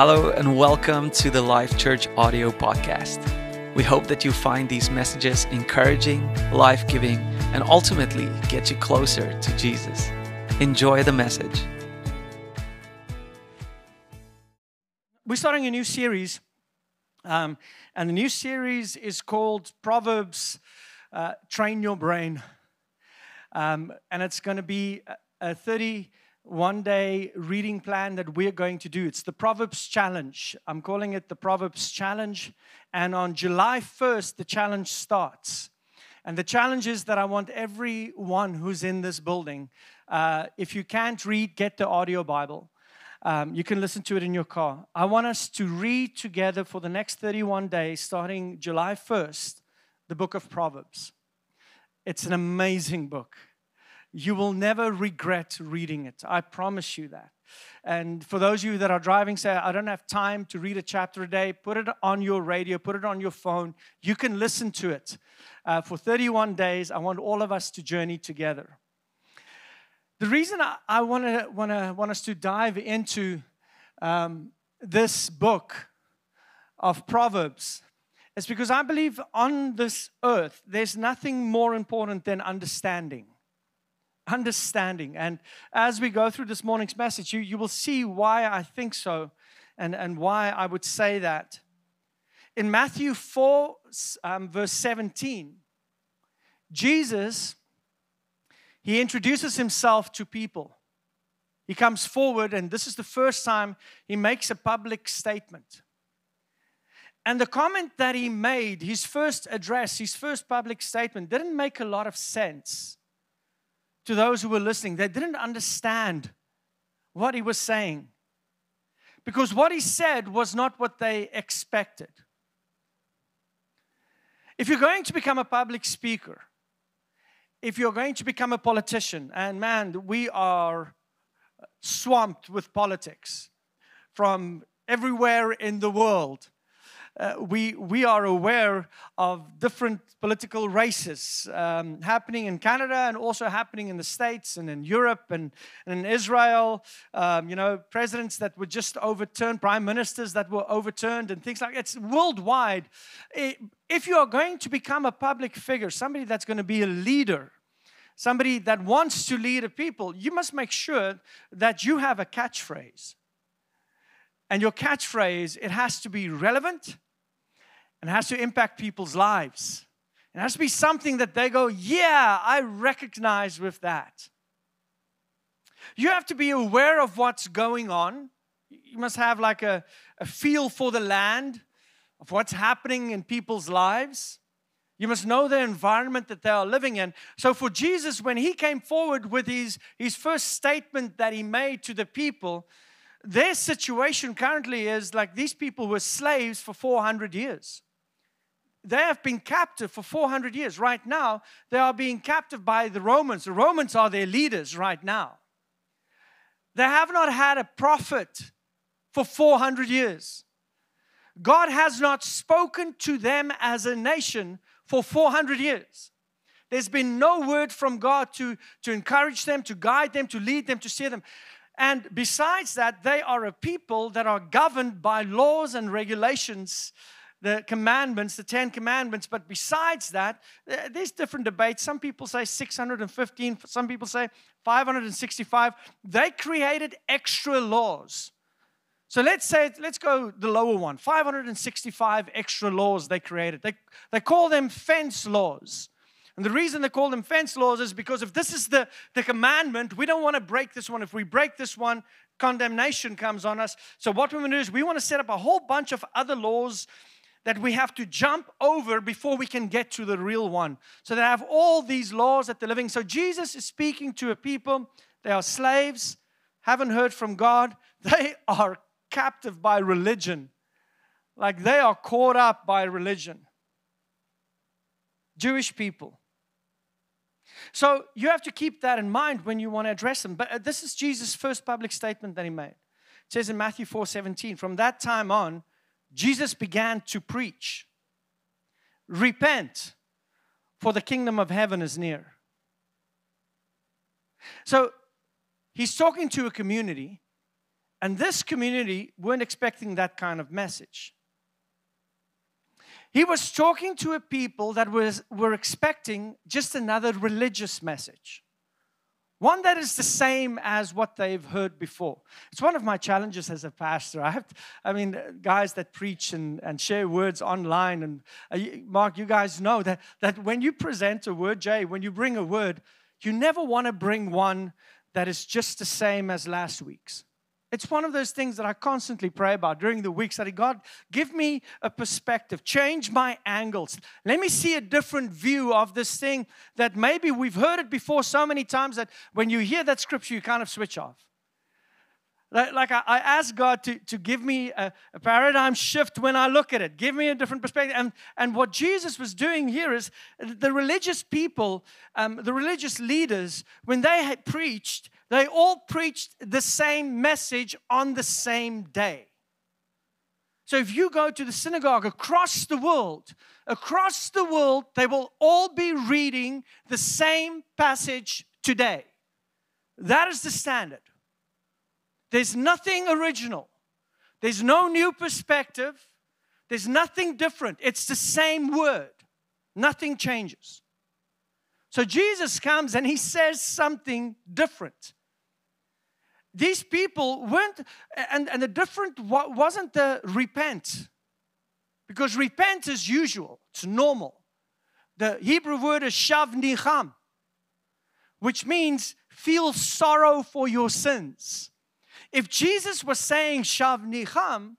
Hello, and welcome to the Life Church audio podcast. We hope that you find these messages encouraging, life giving, and ultimately get you closer to Jesus. Enjoy the message. We're starting a new series, um, and the new series is called Proverbs uh, Train Your Brain. Um, and it's going to be a 30 one day reading plan that we're going to do. It's the Proverbs Challenge. I'm calling it the Proverbs Challenge. And on July 1st, the challenge starts. And the challenge is that I want everyone who's in this building, uh, if you can't read, get the audio Bible. Um, you can listen to it in your car. I want us to read together for the next 31 days, starting July 1st, the book of Proverbs. It's an amazing book. You will never regret reading it. I promise you that. And for those of you that are driving, say, I don't have time to read a chapter a day, put it on your radio, put it on your phone. You can listen to it. Uh, for 31 days, I want all of us to journey together. The reason I, I want, to, want us to dive into um, this book of Proverbs is because I believe on this earth, there's nothing more important than understanding understanding. And as we go through this morning's message, you, you will see why I think so and, and why I would say that. In Matthew 4, um, verse 17, Jesus, he introduces himself to people. He comes forward, and this is the first time he makes a public statement. And the comment that he made, his first address, his first public statement, didn't make a lot of sense to those who were listening. They didn't understand what he was saying because what he said was not what they expected. If you're going to become a public speaker, if you're going to become a politician, and man, we are swamped with politics from everywhere in the world uh, we, we are aware of different political races um, happening in Canada and also happening in the States and in Europe and, and in Israel. Um, you know, presidents that were just overturned, prime ministers that were overturned, and things like that. It's worldwide. If you are going to become a public figure, somebody that's going to be a leader, somebody that wants to lead a people, you must make sure that you have a catchphrase. And your catchphrase, it has to be relevant, and has to impact people's lives. It has to be something that they go, yeah, I recognize with that. You have to be aware of what's going on. You must have like a, a feel for the land, of what's happening in people's lives. You must know the environment that they are living in. So, for Jesus, when he came forward with his, his first statement that he made to the people, their situation currently is like these people were slaves for 400 years they have been captive for 400 years. Right now, they are being captive by the Romans. The Romans are their leaders right now. They have not had a prophet for 400 years. God has not spoken to them as a nation for 400 years. There's been no word from God to, to encourage them, to guide them, to lead them, to steer them. And besides that, they are a people that are governed by laws and regulations the commandments, the Ten Commandments. But besides that, there's different debates. Some people say 615, some people say 565. They created extra laws. So let's say, let's go the lower one 565 extra laws they created. They, they call them fence laws. And the reason they call them fence laws is because if this is the, the commandment, we don't want to break this one. If we break this one, condemnation comes on us. So what we want to do is we want to set up a whole bunch of other laws that we have to jump over before we can get to the real one. So they have all these laws that they're living. So Jesus is speaking to a people, they are slaves, haven't heard from God, they are captive by religion. Like they are caught up by religion. Jewish people. So you have to keep that in mind when you want to address them. But uh, this is Jesus' first public statement that he made. It says in Matthew 4 17, from that time on, Jesus began to preach Repent, for the kingdom of heaven is near. So he's talking to a community, And this community weren't expecting that kind of message. He was talking to a people that was, were expecting just another religious message. One that is the same as what they've heard before. It's one of my challenges as a pastor. I have, to, I mean, guys that preach and, and share words online, and uh, Mark, you guys know that, that when you present a word, Jay, when you bring a word, you never want to bring one that is just the same as last week's. It's one of those things that I constantly pray about during the weeks that God, give me a perspective, change my angles. Let me see a different view of this thing that maybe we've heard it before so many times that when you hear that scripture, you kind of switch off. Like, I, I ask God to, to give me a, a, paradigm shift when I look at it, give me a different perspective. And, and what Jesus was doing here is the religious people, um, the religious leaders, when they had preached, they all preached the same message on the same day. So if you go to the synagogue across the world, across the world, they will all be reading the same passage today. That is the standard. There's nothing original, there's no new perspective, there's nothing different. It's the same word, nothing changes. So Jesus comes and he says something different these people weren't, and, and the different wasn't the repent, because repent is usual, it's normal. The Hebrew word is shav nicham, which means feel sorrow for your sins. If Jesus was saying shav nicham,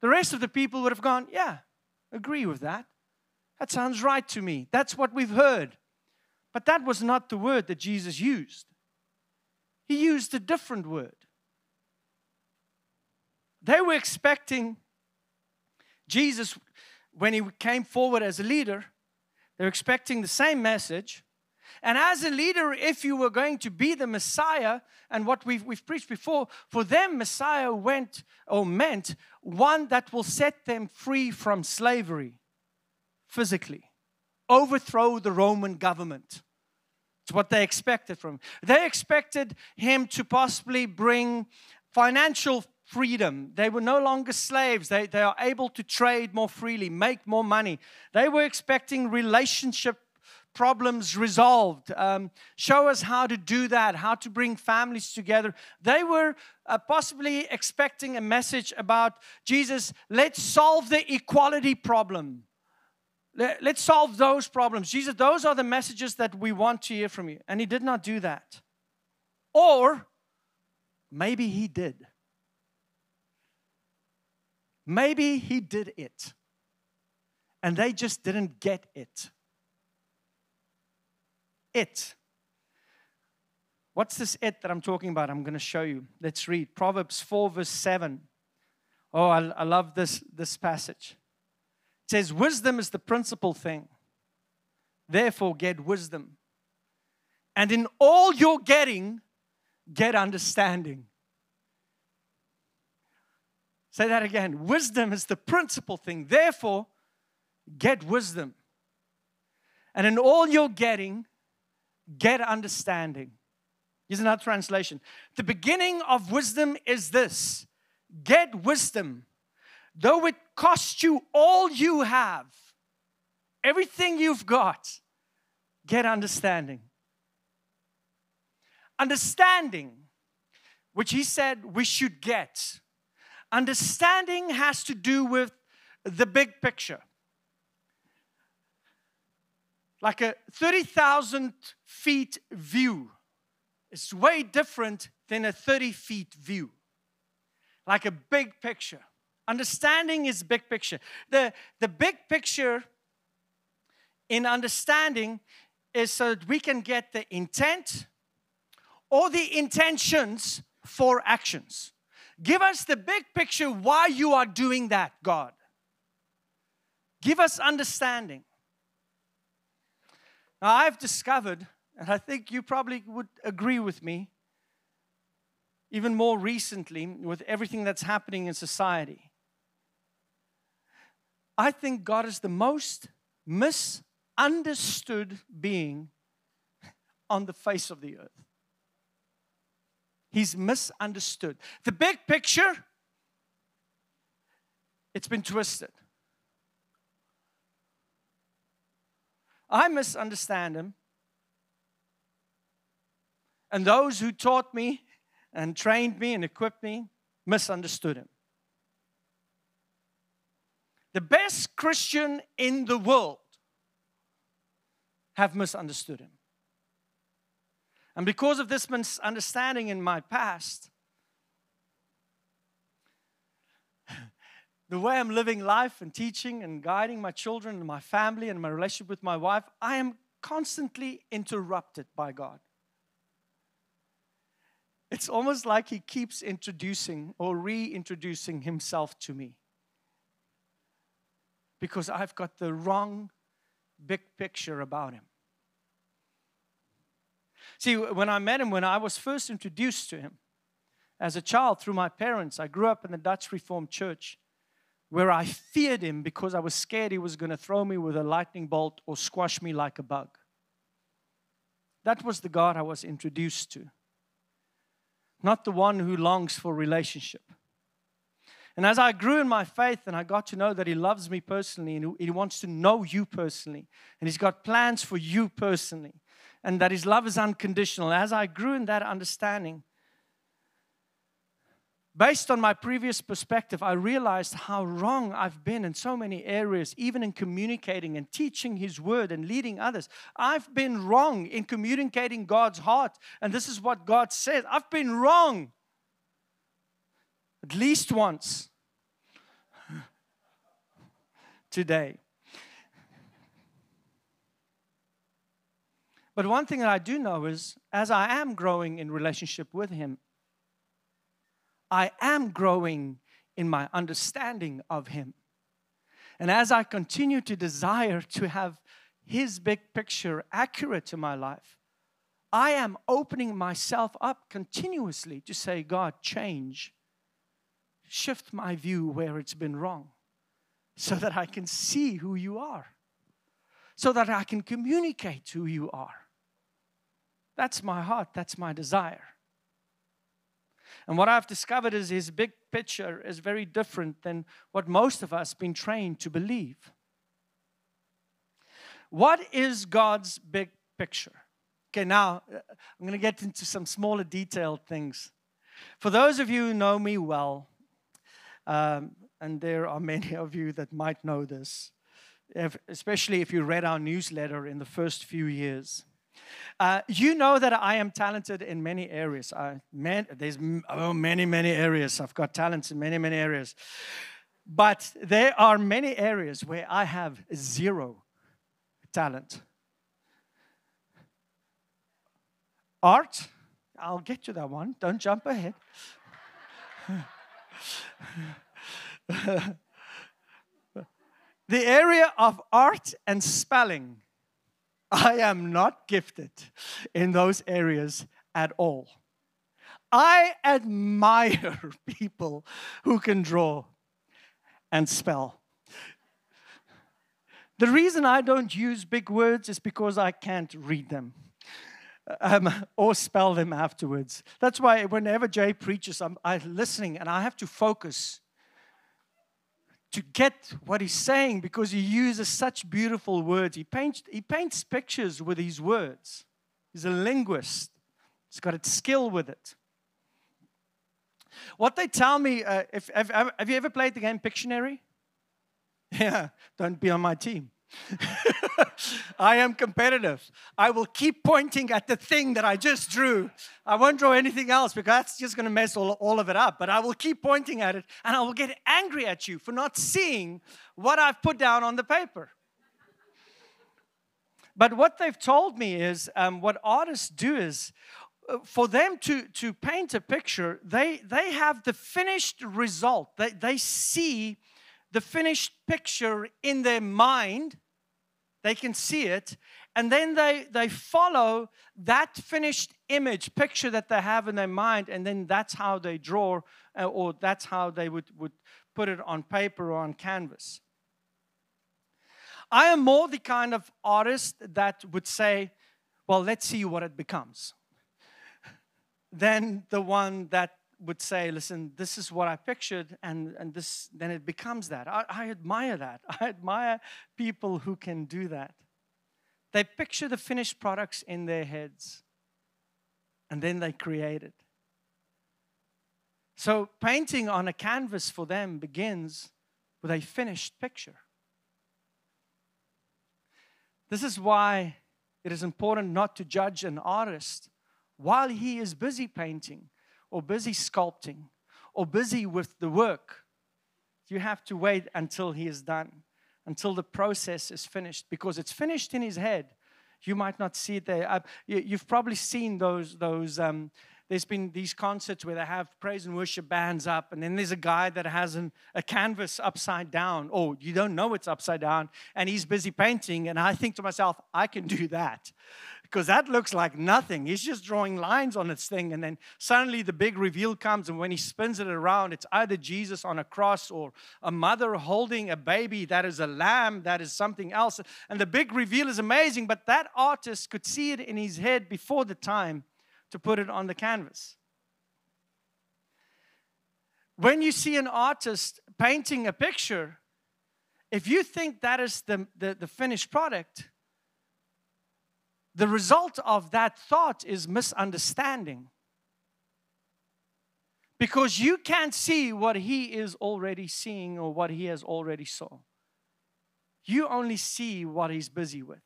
the rest of the people would have gone, Yeah, agree with that. That sounds right to me. That's what we've heard. But that was not the word that Jesus used. He used a different word. They were expecting Jesus, when he came forward as a leader, they're expecting the same message. And as a leader, if you were going to be the Messiah, and what we've, we've preached before, for them, Messiah went or meant one that will set them free from slavery physically, overthrow the Roman government. It's what they expected from him. They expected him to possibly bring financial freedom. They were no longer slaves. They, they are able to trade more freely, make more money. They were expecting relationship problems resolved. Um, show us how to do that, how to bring families together. They were uh, possibly expecting a message about Jesus, let's solve the equality problem. Let, us solve those problems. Jesus, those are the messages that we want to hear from you. And he did not do that. Or maybe he did. Maybe he did it. And they just didn't get it. It. What's this it that I'm talking about? I'm going to show you. Let's read Proverbs 4, verse 7. Oh, I, I love this, this passage. It says, Wisdom is the principal thing. Therefore, get wisdom. And in all you're getting, get understanding. Say that again. Wisdom is the principal thing. Therefore, get wisdom. And in all you're getting, get understanding. Here's another translation. The beginning of wisdom is this get wisdom though it costs you all you have, everything you've got, get understanding. Understanding, which he said we should get. Understanding has to do with the big picture. Like a 30,000 feet view is way different than a 30 feet view. Like a big picture. Understanding is big picture. The, the big picture in understanding is so that we can get the intent or the intentions for actions. Give us the big picture why you are doing that, God. Give us understanding. Now, I've discovered, and I think you probably would agree with me, even more recently with everything that's happening in society, I think God is the most misunderstood being on the face of the earth. He's misunderstood. The big picture, it's been twisted. I misunderstand him. And those who taught me and trained me and equipped me misunderstood him. The best Christian in the world have misunderstood him. And because of this misunderstanding in my past, the way I'm living life and teaching and guiding my children and my family and my relationship with my wife, I am constantly interrupted by God. It's almost like He keeps introducing or reintroducing Himself to me because I've got the wrong big picture about Him. See, when I met Him, when I was first introduced to Him as a child through my parents, I grew up in the Dutch Reformed Church where I feared him because I was scared he was going to throw me with a lightning bolt or squash me like a bug. That was the God I was introduced to, not the one who longs for relationship. And as I grew in my faith and I got to know that He loves me personally and He wants to know you personally, and He's got plans for you personally, and that His love is unconditional, as I grew in that understanding, based on my previous perspective, I realized how wrong I've been in so many areas, even in communicating and teaching His word and leading others. I've been wrong in communicating God's heart, and this is what God says. I've been wrong at least once today. But one thing that I do know is as I am growing in relationship with Him, I am growing in my understanding of Him. And as I continue to desire to have His big picture accurate to my life, I am opening myself up continuously to say, God, change. Shift my view where it's been wrong so that I can see who you are, so that I can communicate who you are. That's my heart, that's my desire. And what I've discovered is his big picture is very different than what most of us have been trained to believe. What is God's big picture? Okay, now uh, I'm going to get into some smaller detailed things. For those of you who know me well, um, and there are many of you that might know this, if, especially if you read our newsletter in the first few years. Uh, you know that I am talented in many areas. I, man, there's oh, many, many areas. I've got talents in many, many areas. But there are many areas where I have zero talent. Art, I'll get to that one. Don't jump ahead. the area of art and spelling I am not gifted in those areas at all. I admire people who can draw and spell. The reason I don't use big words is because I can't read them um, or spell them afterwards. That's why whenever Jay preaches, I'm, I'm listening and I have to focus to get what he's saying because he uses such beautiful words. He paints, he paints pictures with his words. He's a linguist, he's got a skill with it. What they tell me, uh, if, have, have you ever played the game Pictionary? Yeah, don't be on my team. I am competitive. I will keep pointing at the thing that I just drew. I won't draw anything else because that's just going to mess all, all of it up. But I will keep pointing at it and I will get angry at you for not seeing what I've put down on the paper. But what they've told me is um, what artists do is uh, for them to, to paint a picture, they, they have the finished result. They, they see the finished picture in their mind. They can see it. And then they, they follow that finished image, picture that they have in their mind. And then that's how they draw, uh, or that's how they would, would put it on paper or on canvas. I am more the kind of artist that would say, well, let's see what it becomes. than the one that would say, listen, this is what I pictured, and, and this then it becomes that. I, I admire that. I admire people who can do that. They picture the finished products in their heads, and then they create it. So, painting on a canvas for them begins with a finished picture. This is why it is important not to judge an artist while he is busy painting or busy sculpting or busy with the work. You have to wait until he is done, until the process is finished, because it's finished in his head. You might not see it there. You, have probably seen those, those um, there's been these concerts where they have praise and worship bands up, and then there's a guy that has an, a canvas upside down. Oh, you don't know it's upside down, and he's busy painting. And I think to myself, I can do that because that looks like nothing. He's just drawing lines on this thing, and then suddenly the big reveal comes, and when he spins it around, it's either Jesus on a cross or a mother holding a baby that is a lamb, that is something else. And the big reveal is amazing, but that artist could see it in his head before the time to put it on the canvas. When you see an artist painting a picture, if you think that is the, the, the finished product, the result of that thought is misunderstanding. Because you can't see what he is already seeing or what he has already saw. You only see what he's busy with.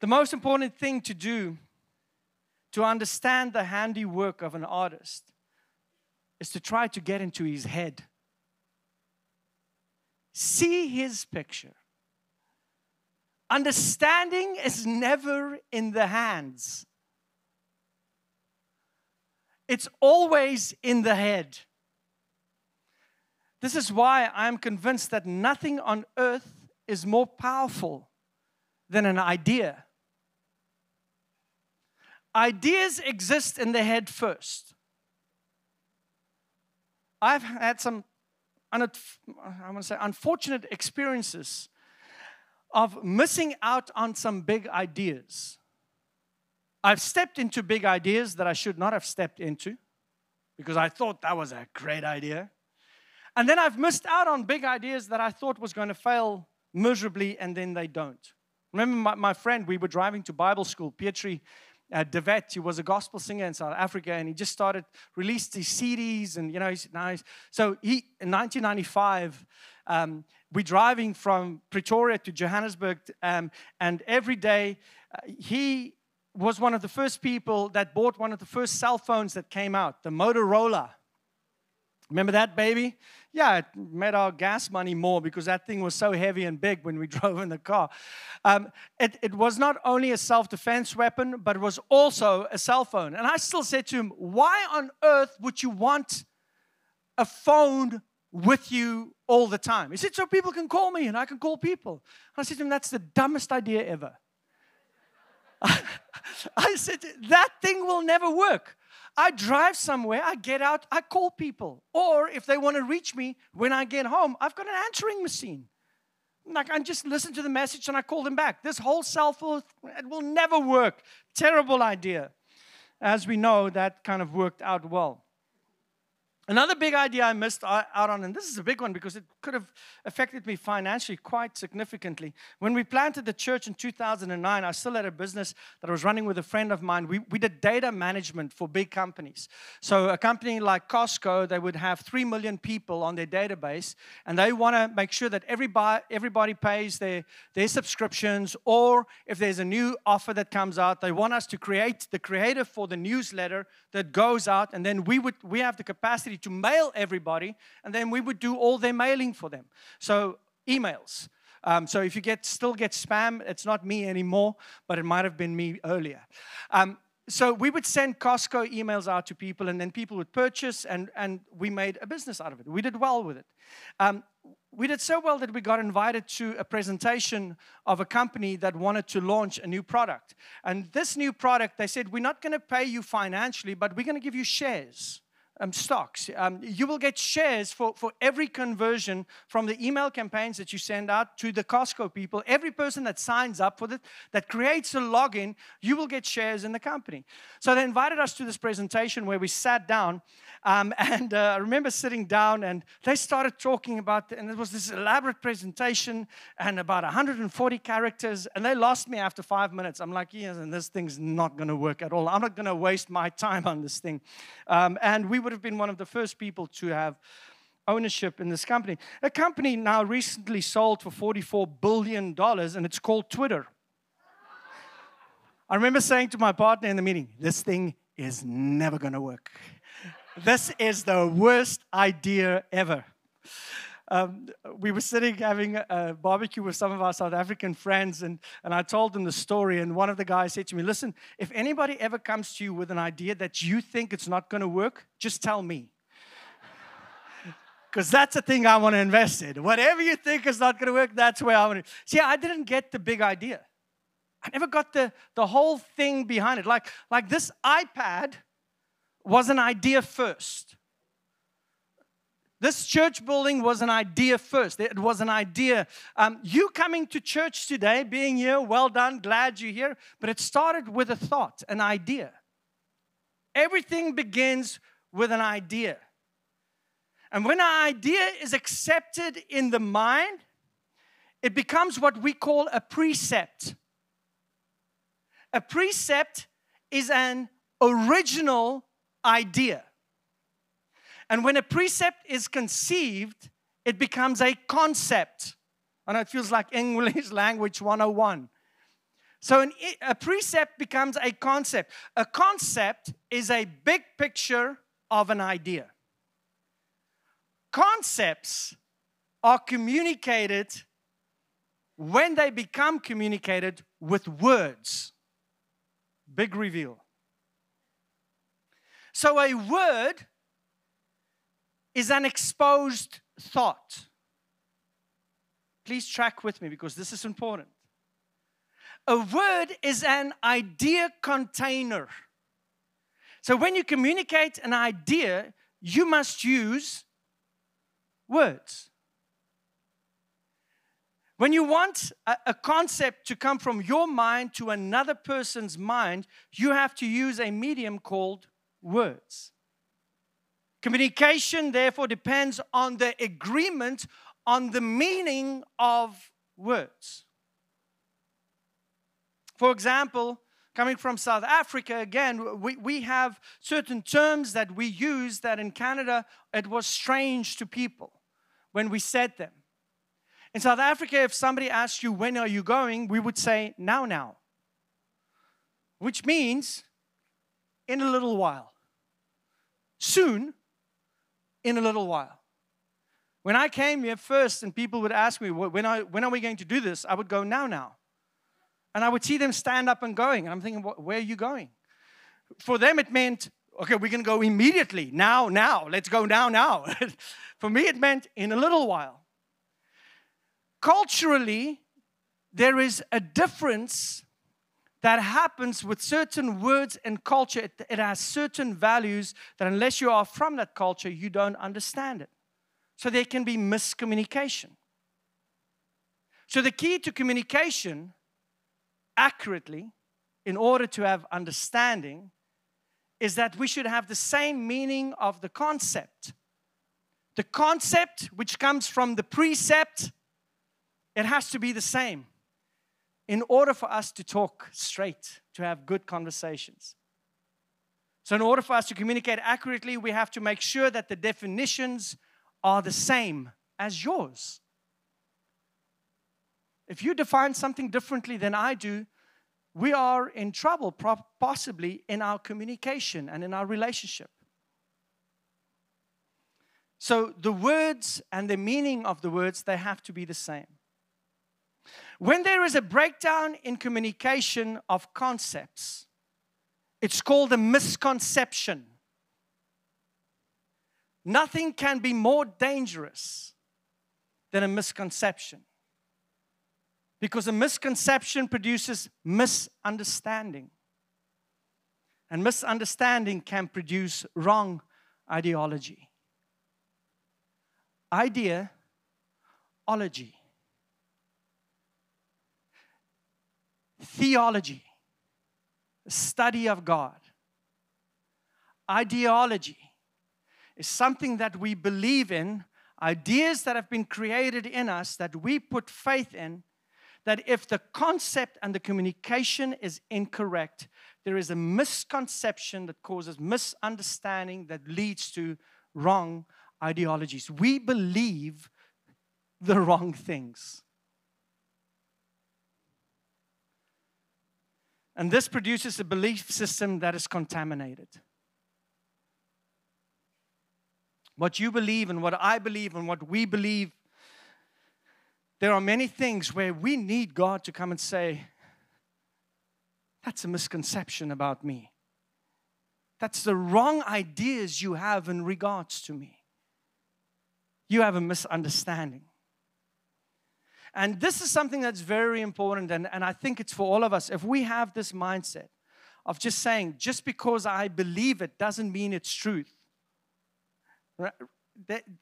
The most important thing to do to understand the handiwork of an artist is to try to get into his head. See his picture. Understanding is never in the hands, it's always in the head. This is why I'm convinced that nothing on earth is more powerful than an idea. Ideas exist in the head first. I've had some, I want to say, unfortunate experiences of missing out on some big ideas. I've stepped into big ideas that I should not have stepped into because I thought that was a great idea. And then I've missed out on big ideas that I thought was going to fail miserably, and then they don't. Remember my, my friend, we were driving to Bible school, Pietri uh, Devet, he was a gospel singer in South Africa, and he just started released his CDs, and you know he's nice. So he in 1995, um, we're driving from Pretoria to Johannesburg, um, and every day uh, he was one of the first people that bought one of the first cell phones that came out, the Motorola. Remember that baby? Yeah, it made our gas money more because that thing was so heavy and big when we drove in the car. Um, it, it was not only a self defense weapon, but it was also a cell phone. And I still said to him, Why on earth would you want a phone with you all the time? He said, So people can call me and I can call people. And I said to him, That's the dumbest idea ever. I said, That thing will never work. I drive somewhere, I get out, I call people. Or if they want to reach me when I get home, I've got an answering machine. Like I just listen to the message and I call them back. This whole cell phone, it will never work. Terrible idea. As we know, that kind of worked out well. Another big idea I missed out on, and this is a big one because it could have affected me financially quite significantly. When we planted the church in 2009, I still had a business that I was running with a friend of mine. We, we did data management for big companies. So, a company like Costco, they would have 3 million people on their database, and they want to make sure that everybody, everybody pays their, their subscriptions, or if there's a new offer that comes out, they want us to create the creative for the newsletter that goes out, and then we, would, we have the capacity to mail everybody, and then we would do all their mailing for them. So, emails. Um, so if you get still get spam, it's not me anymore, but it might have been me earlier. Um, so we would send Costco emails out to people, and then people would purchase, and, and we made a business out of it. We did well with it. Um, we did so well that we got invited to a presentation of a company that wanted to launch a new product. And this new product, they said, We're not going to pay you financially, but we're going to give you shares um, stocks. Um, you will get shares for, for every conversion from the email campaigns that you send out to the Costco people. Every person that signs up for it, that creates a login, you will get shares in the company. So they invited us to this presentation where we sat down. Um, and uh, I remember sitting down and they started talking about, and it was this elaborate presentation and about 140 characters. And they lost me after five minutes. I'm like, yes, and this thing's not going to work at all. I'm not going to waste my time on this thing. Um, and we would have been one of the first people to have ownership in this company. A company now recently sold for $44 billion, and it's called Twitter. I remember saying to my partner in the meeting, this thing is never going to work. This is the worst idea ever. Um, we were sitting having a barbecue with some of our South African friends, and, and I told them the story. And one of the guys said to me, Listen, if anybody ever comes to you with an idea that you think it's not going to work, just tell me. Because that's the thing I want to invest in. Whatever you think is not going to work, that's where I want to. See, I didn't get the big idea. I never got the, the whole thing behind it. Like, like this iPad was an idea first. This church building was an idea first. It was an idea. Um, you coming to church today, being here, well done, glad you're here. But it started with a thought, an idea. Everything begins with an idea. And when an idea is accepted in the mind, it becomes what we call a precept. A precept is an original idea. And when a precept is conceived, it becomes a concept. Know it feels like English language 101. So an, a precept becomes a concept. A concept is a big picture of an idea. Concepts are communicated when they become communicated with words. Big reveal. So a word is an exposed thought. Please track with me because this is important. A word is an idea container. So when you communicate an idea, you must use words. When you want a, a, concept to come from your mind to another person's mind, you have to use a medium called words. Communication, therefore, depends on the agreement on the meaning of words. For example, coming from South Africa, again, we, we have certain terms that we use that in Canada it was strange to people when we said them. In South Africa, if somebody asked you, When are you going? we would say, Now, now. Which means in a little while. Soon, in a little while. When I came here first and people would ask me, when, when are we going to do this? I would go, now, now. And I would see them stand up and going. And I'm thinking, where are you going? For them, it meant, okay, we're going to go immediately. Now, now. Let's go now, now. For me, it meant in a little while. Culturally, there is a difference that happens with certain words and culture. It, it, has certain values that, unless you are from that culture, you don't understand it. So there can be miscommunication. So, the key to communication accurately, in order to have understanding, is that we should have the same meaning of the concept. The concept, which comes from the precept, it has to be the same in order for us to talk straight, to have good conversations. So, in order for us to communicate accurately, we have to make sure that the definitions are the same as yours. If you define something differently than I do, we are in trouble, possibly in our communication and in our relationship. So, the words and the meaning of the words, they have to be the same. When there is a breakdown in communication of concepts, it's called a misconception. Nothing can be more dangerous than a misconception. Because a misconception produces misunderstanding. And misunderstanding can produce wrong ideology. Idea, Theology, study of God. Ideology is something that we believe in, ideas that have been created in us that we put faith in. That if the concept and the communication is incorrect, there is a misconception that causes misunderstanding that leads to wrong ideologies. We believe the wrong things. And this produces a belief system that is contaminated. What you believe and what I believe and what we believe, there are many things where we need God to come and say, That's a misconception about me. That's the wrong ideas you have in regards to me. You have a misunderstanding. And this is something that's very important, and, and I think it's for all of us. If we have this mindset of just saying, just because I believe it doesn't mean it's truth.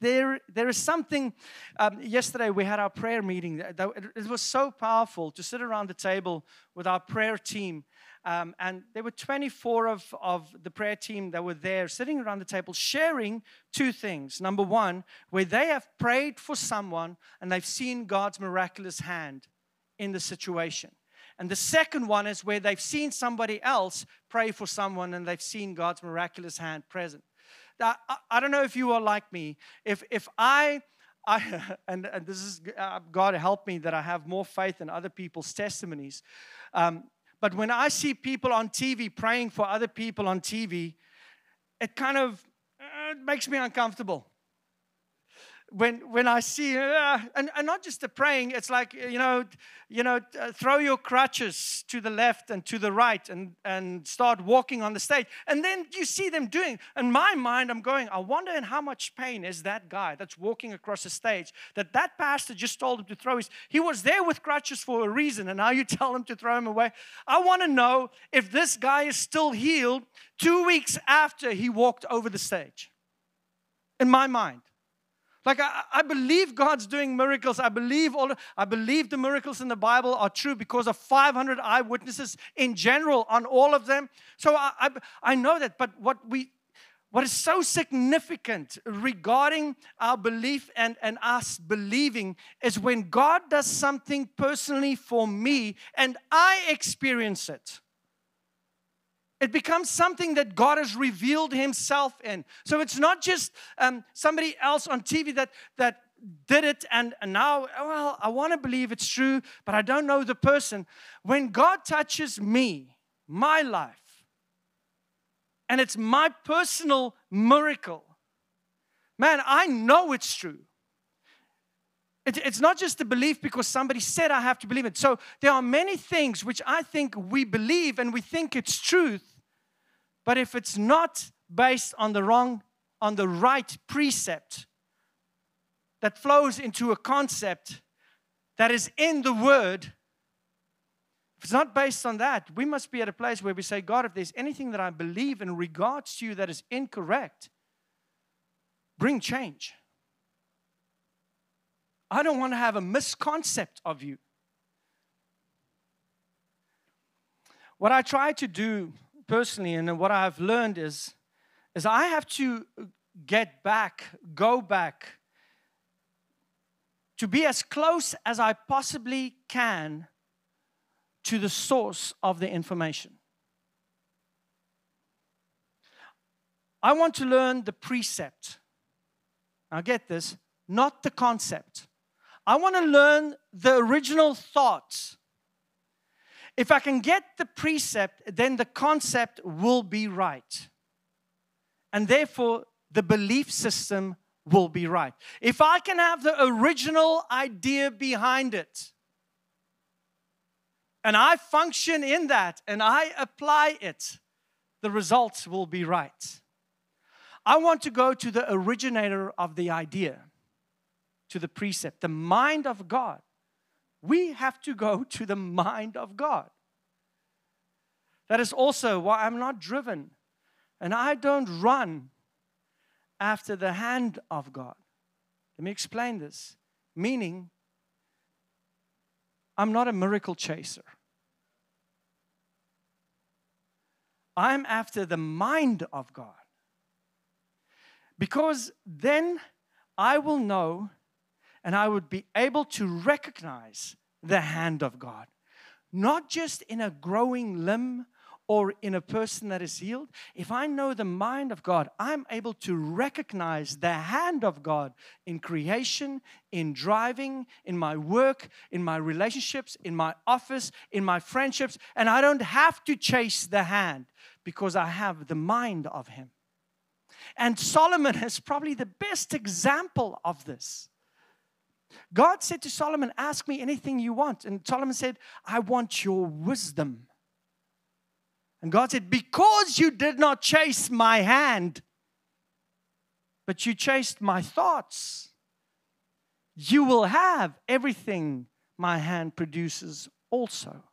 There, there is something. Um, yesterday we had our prayer meeting. It was so powerful to sit around the table with our prayer team um, and there were 24 of, of the prayer team that were there sitting around the table sharing two things. Number one, where they have prayed for someone and they've seen God's miraculous hand in the situation. And the second one is where they've seen somebody else pray for someone and they've seen God's miraculous hand present. Now, I, I don't know if you are like me. If, if I I, and, and, this is uh, God help me that I have more faith in other people's testimonies. Um, but when I see people on TV praying for other people on TV, it kind of uh, makes me uncomfortable when when I see uh, and, and not just the praying, it's like you know, you know, uh, throw your crutches to the left and to the right and and start walking on the stage, and then you see them doing. In my mind, I'm going, I wonder in how much pain is that guy that's walking across the stage that that pastor just told him to throw his. He was there with crutches for a reason, and now you tell him to throw him away. I want to know if this guy is still healed two weeks after he walked over the stage. In my mind. Like I, I, believe God's doing miracles. I believe all I believe the miracles in the Bible are true because of 500 eyewitnesses in general on all of them. So I, I, I know that. But what we what is so significant regarding our belief and, and us believing is when God does something personally for me and I experience it. It becomes something that God has revealed Himself in. So it's not just um, somebody else on TV that, that did it and, and now, well, I want to believe it's true, but I don't know the person. When God touches me, my life, and it's my personal miracle, man, I know it's true. It, it's not just a belief because somebody said I have to believe it. So there are many things which I think we believe and we think it's truth, but if it's not based on the wrong, on the right precept that flows into a concept that is in the Word, if it's not based on that, we must be at a place where we say, God, if there's anything that I believe in regards to you that is incorrect, bring change. I don't want to have a misconcept of you. What I try to do personally, and what I've learned is, is I have to get back, go back, to be as close as I possibly can to the source of the information. I want to learn the precept. Now, get this, not the concept. I want to learn the original thoughts if I can get the precept, then the concept will be right. And therefore, the belief system will be right. If I can have the original idea behind it, and I function in that and I apply it, the results will be right. I want to go to the originator of the idea, to the precept, the mind of God. We have to go to the mind of God. That is also why I'm not driven and I don't run after the hand of God. Let me explain this. Meaning, I'm not a miracle chaser. I'm after the mind of God. Because then I will know and I would be able to recognize the hand of God, not just in a growing limb or in a person that is healed, if I know the mind of God, I'm able to recognize the hand of God in creation, in driving, in my work, in my relationships, in my office, in my friendships, and I don't have to chase the hand because I have the mind of Him. And Solomon is probably the best example of this. God said to Solomon, Ask me anything you want. And Solomon said, I want your wisdom. And God said, Because you did not chase my hand, but you chased my thoughts, you will have everything my hand produces also.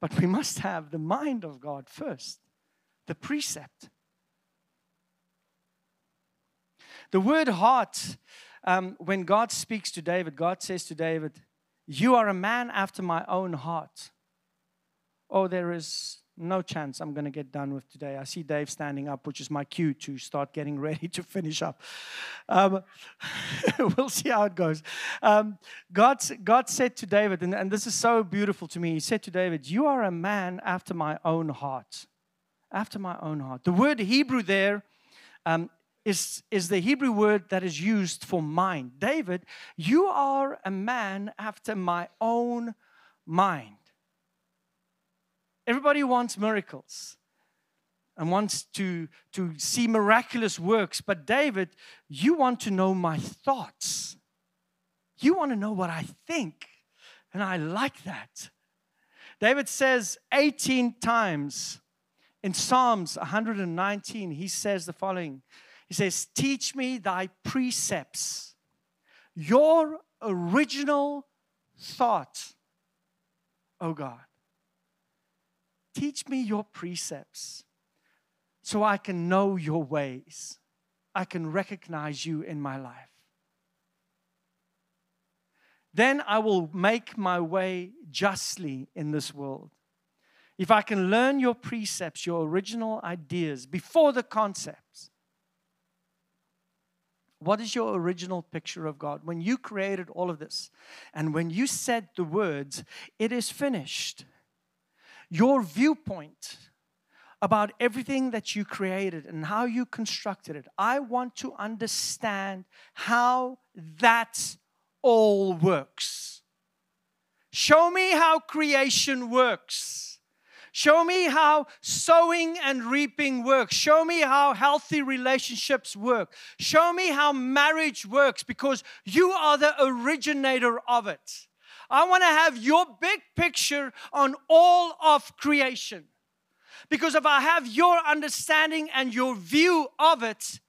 But we must have the mind of God first, the precept. The word heart um, when God speaks to David, God says to David, You are a man after my own heart. Oh, there is no chance I'm going to get done with today. I see Dave standing up, which is my cue to start getting ready to finish up. Um, we'll see how it goes. Um, God, God said to David, and, and this is so beautiful to me, He said to David, You are a man after my own heart. After my own heart. The word Hebrew there um, is, is the Hebrew word that is used for mind. David, you are a man after my own mind. Everybody wants miracles and wants to, to see miraculous works, but David, you want to know my thoughts. You want to know what I think, and I like that. David says 18 times in Psalms 119, he says the following he says, Teach me thy precepts, your original thought, O God. Teach me your precepts so I can know your ways. I can recognize you in my life. Then I will make my way justly in this world. If I can learn your precepts, your original ideas before the concepts, what is your original picture of God? When you created all of this and when you said the words, it is finished, your viewpoint about everything that you created and how you constructed it, I want to understand how that all works. Show me how creation works. Show me how sowing and reaping works. Show me how healthy relationships work. Show me how marriage works because you are the originator of it. I want to have your big picture on all of creation. Because if I have your understanding and your view of it,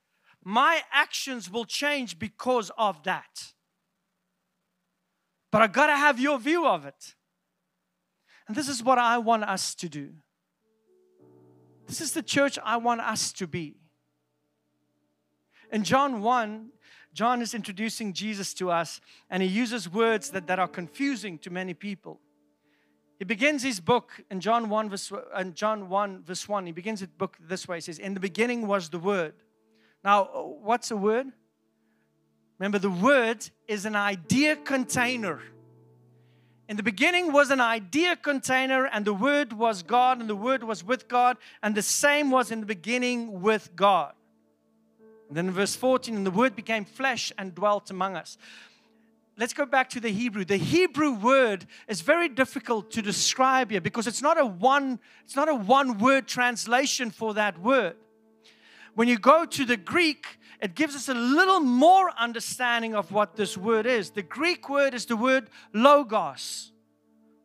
my actions will change because of that. But I got to have your view of it. And this is what I want us to do. This is the church I want us to be. In John 1, John is introducing Jesus to us, and he uses words that, that are confusing to many people. He begins his book in John 1, verse, in John 1, verse 1. He begins his book this way. He says, In the beginning was the Word. Now, what's a word? Remember, the word is an idea container. In the beginning was an idea container, and the Word was God, and the Word was with God, and the same was in the beginning with God. And then in verse 14, and the Word became flesh and dwelt among us. Let's go back to the Hebrew. The Hebrew word is very difficult to describe here because it's not a one, it's not a one word translation for that word. When you go to the Greek, it gives us a little more understanding of what this word is. The Greek word is the word logos.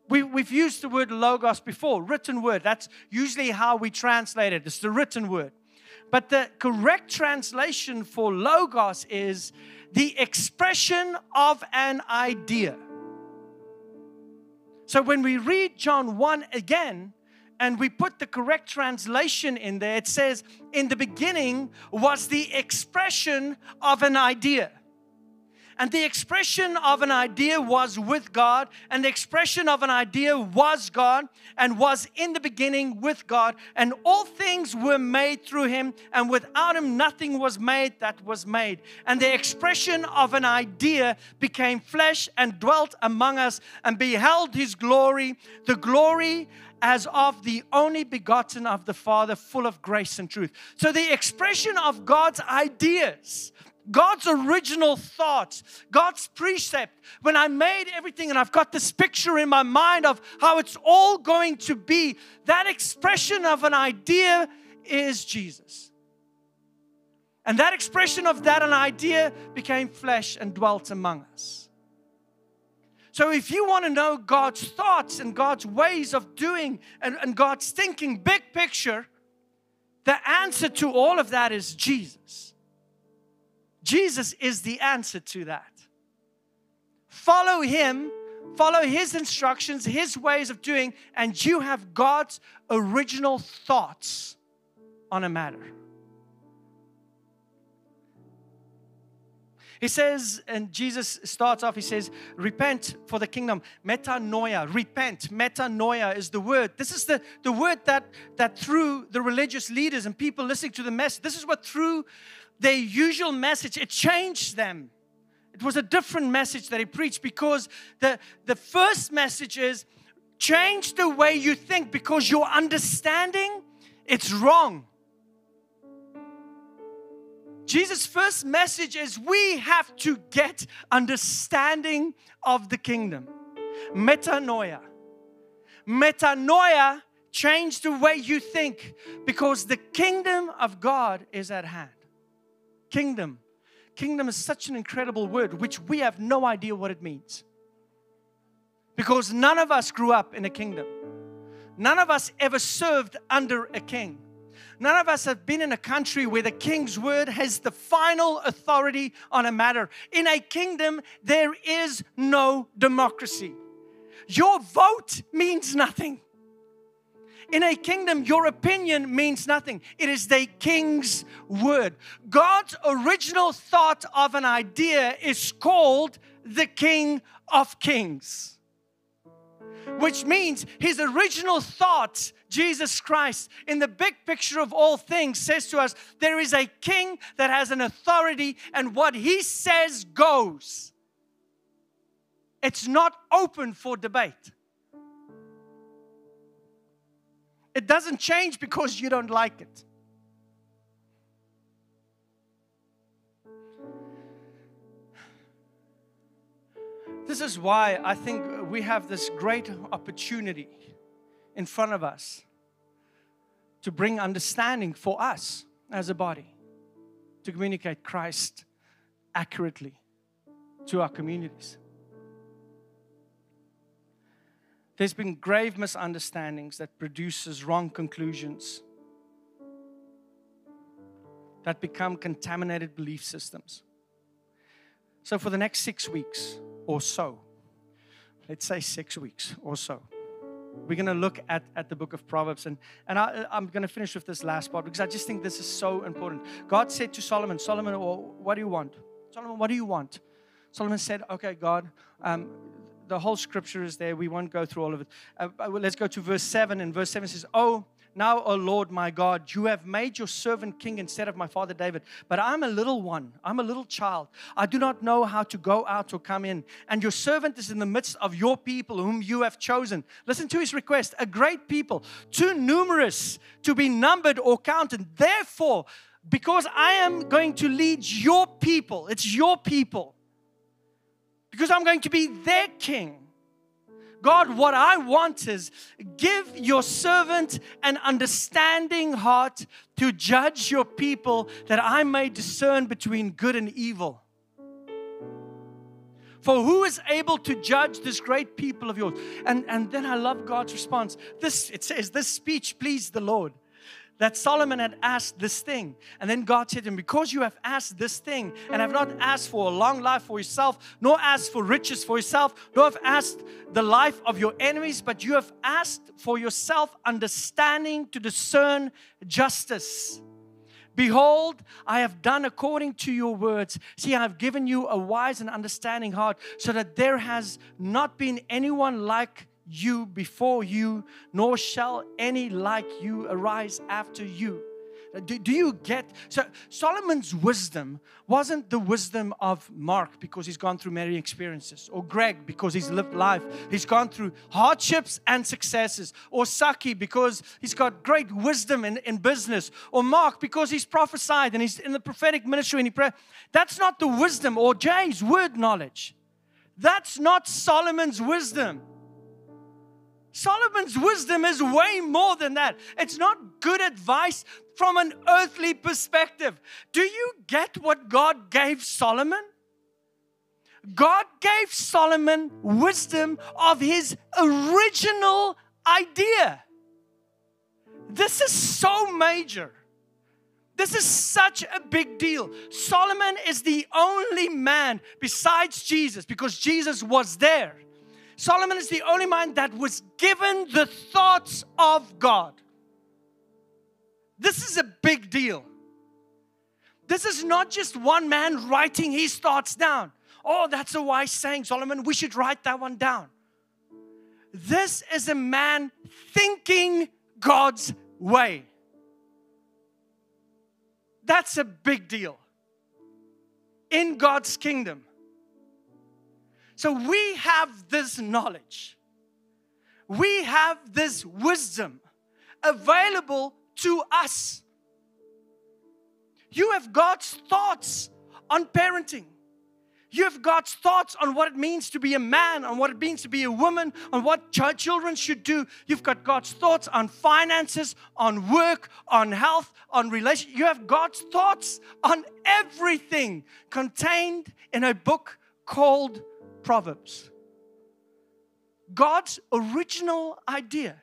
We, we've used the word logos before, written word. That's usually how we translate it. It's the written word. But the correct translation for logos is the expression of an idea. So when we read John 1 again, and we put the correct translation in there, it says, In the beginning was the expression of an idea. And the expression of an idea was with God, and the expression of an idea was God, and was in the beginning with God. And all things were made through him, and without him, nothing was made that was made. And the expression of an idea became flesh and dwelt among us, and beheld his glory, the glory as of the only begotten of the Father, full of grace and truth. So the expression of God's ideas God's original thoughts, God's precept. When I made everything and I've got this picture in my mind of how it's all going to be, that expression of an idea is Jesus. And that expression of that an idea became flesh and dwelt among us. So, if you want to know God's thoughts and God's ways of doing and, and God's thinking, big picture, the answer to all of that is Jesus. Jesus is the answer to that. Follow Him, follow His instructions, His ways of doing, and you have God's original thoughts on a matter. He says, and Jesus starts off, he says, repent for the kingdom. Metanoia, repent. Metanoia is the word. This is the, the word that, that through the religious leaders and people listening to the message, this is what through their usual message, it changed them. It was a different message that he preached because the, the first message is change the way you think because your understanding it's wrong. Jesus' first message is we have to get understanding of the kingdom. Metanoia. Metanoia change the way you think because the kingdom of God is at hand. Kingdom. Kingdom is such an incredible word, which we have no idea what it means. Because none of us grew up in a kingdom. None of us ever served under a king. None of us have been in a country where the king's word has the final authority on a matter. In a kingdom, there is no democracy. Your vote means nothing. In a kingdom, your opinion means nothing. It is the king's word. God's original thought of an idea is called the King of Kings, which means his original thought, Jesus Christ, in the big picture of all things, says to us there is a king that has an authority, and what he says goes. It's not open for debate. It doesn't change because you don't like it. This is why I think we have this great opportunity in front of us to bring understanding for us as a body, to communicate Christ accurately to our communities. There's been grave misunderstandings that produces wrong conclusions that become contaminated belief systems. So for the next 6 weeks or so, let's say 6 weeks or so, we're going to look at, at the book of Proverbs. And, and I, I'm going to finish with this last part because I just think this is so important. God said to Solomon, Solomon, what do you want? Solomon, what do you want? Solomon said, Okay, God, um, the whole scripture is there. We won't go through all of it. Uh, let's go to verse 7. And verse 7 says, Oh, now, O Lord my God, you have made your servant king instead of my father David. But I'm a little one, I'm a little child. I do not know how to go out or come in. And your servant is in the midst of your people whom you have chosen. Listen to his request a great people, too numerous to be numbered or counted. Therefore, because I am going to lead your people, it's your people because I'm going to be their king. God, what I want is give your servant an understanding heart to judge your people that I may discern between good and evil. For who is able to judge this great people of yours? And, and then I love God's response. This it says, this speech pleased the Lord. That Solomon had asked this thing. And then God said to him, Because you have asked this thing, and have not asked for a long life for yourself, nor asked for riches for yourself, nor have asked the life of your enemies, but you have asked for yourself understanding to discern justice. Behold, I have done according to your words. See, I have given you a wise and understanding heart, so that there has not been anyone like you before you, nor shall any like you arise after you. Uh, do, do, you get so Solomon's wisdom wasn't the wisdom of Mark because he's gone through many experiences, or Greg because he's lived life, he's gone through hardships and successes, or Saki because he's got great wisdom in, in business, or Mark because he's prophesied and he's in the prophetic ministry and he. That's not the wisdom, or Jay's word knowledge. That's not Solomon's wisdom. Solomon's wisdom is way more than that. It's not good advice from an earthly perspective. Do you get what God gave Solomon? God gave Solomon wisdom of his original idea. This is so major. This is such a big deal. Solomon is the only man besides Jesus because Jesus was there Solomon is the only man that was given the thoughts of God. This is a big deal. This is not just one man writing his thoughts down. Oh, that's a wise saying, Solomon. We should write that one down. This is a man thinking God's way. That's a big deal in God's kingdom. So we have this knowledge, we have this wisdom available to us. You have God's thoughts on parenting. You have God's thoughts on what it means to be a man, on what it means to be a woman, on what ch- children should do. You've got God's thoughts on finances, on work, on health, on relation. You have God's thoughts on everything contained in a book called Proverbs. God's original idea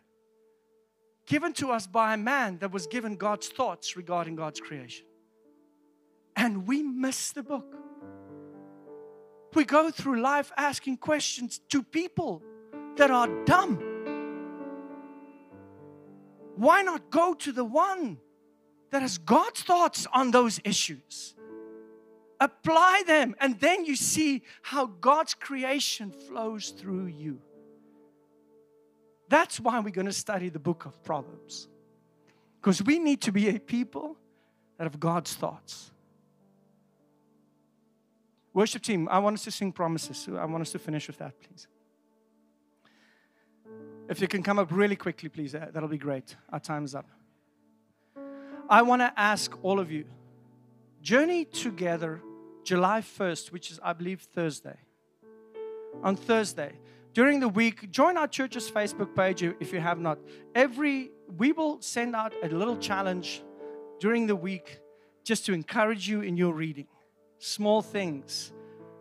given to us by a man that was given God's thoughts regarding God's creation. And we miss the book. We go through life asking questions to people that are dumb. Why not go to the one that has God's thoughts on those issues? Apply them, and then you see how God's creation flows through you. That's why we're going to study the book of Proverbs. Because we need to be a people that have God's thoughts. Worship team, I want us to sing promises. I want us to finish with that, please. If you can come up really quickly, please, that'll be great. Our time is up. I want to ask all of you journey together July 1st, which is, I believe, Thursday. On Thursday, during the week, join our church's Facebook page if you have not. Every we will send out a little challenge during the week just to encourage you in your reading. Small things.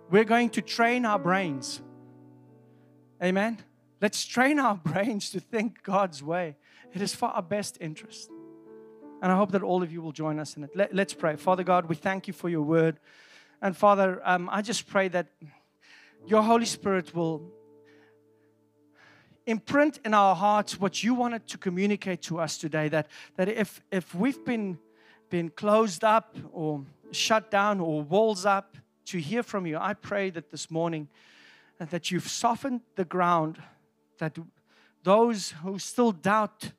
We're going to train our brains. Amen. Let's train our brains to think God's way. It is for our best interest. And I hope that all of you will join us in it. Let, us pray. Father God, we thank you for your word. And Father, um, I just pray that your Holy Spirit will imprint in our hearts what you wanted to communicate to us today. That, that if, if we've been, been closed up or shut down or walls up to hear from you, I pray that this morning that you've softened the ground, that those who still doubt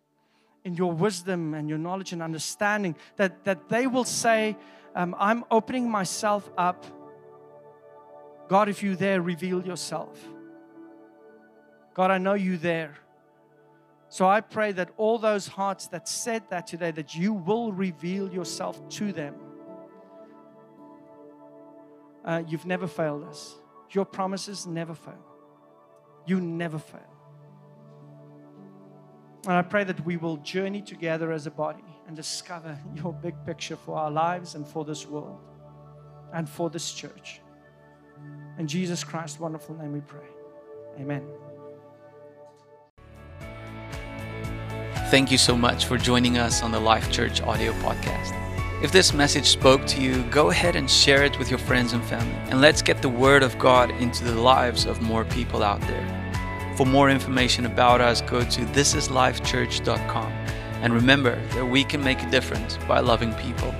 in your wisdom and your knowledge and understanding, that, that they will say, um, I'm opening myself up. God, if you're there, reveal yourself. God, I know you're there. So I pray that all those hearts that said that today, that you will reveal yourself to them. Uh, you've never failed us. Your promises never fail. You never fail. And I pray that we will journey together as a body and discover your big picture for our lives and for this world and for this church. In Jesus Christ's wonderful name we pray. Amen. Thank you so much for joining us on the Life Church audio podcast. If this message spoke to you, go ahead and share it with your friends and family. And let's get the Word of God into the lives of more people out there. For more information about us, go to thisislifechurch.com. And remember that we can make a difference by loving people.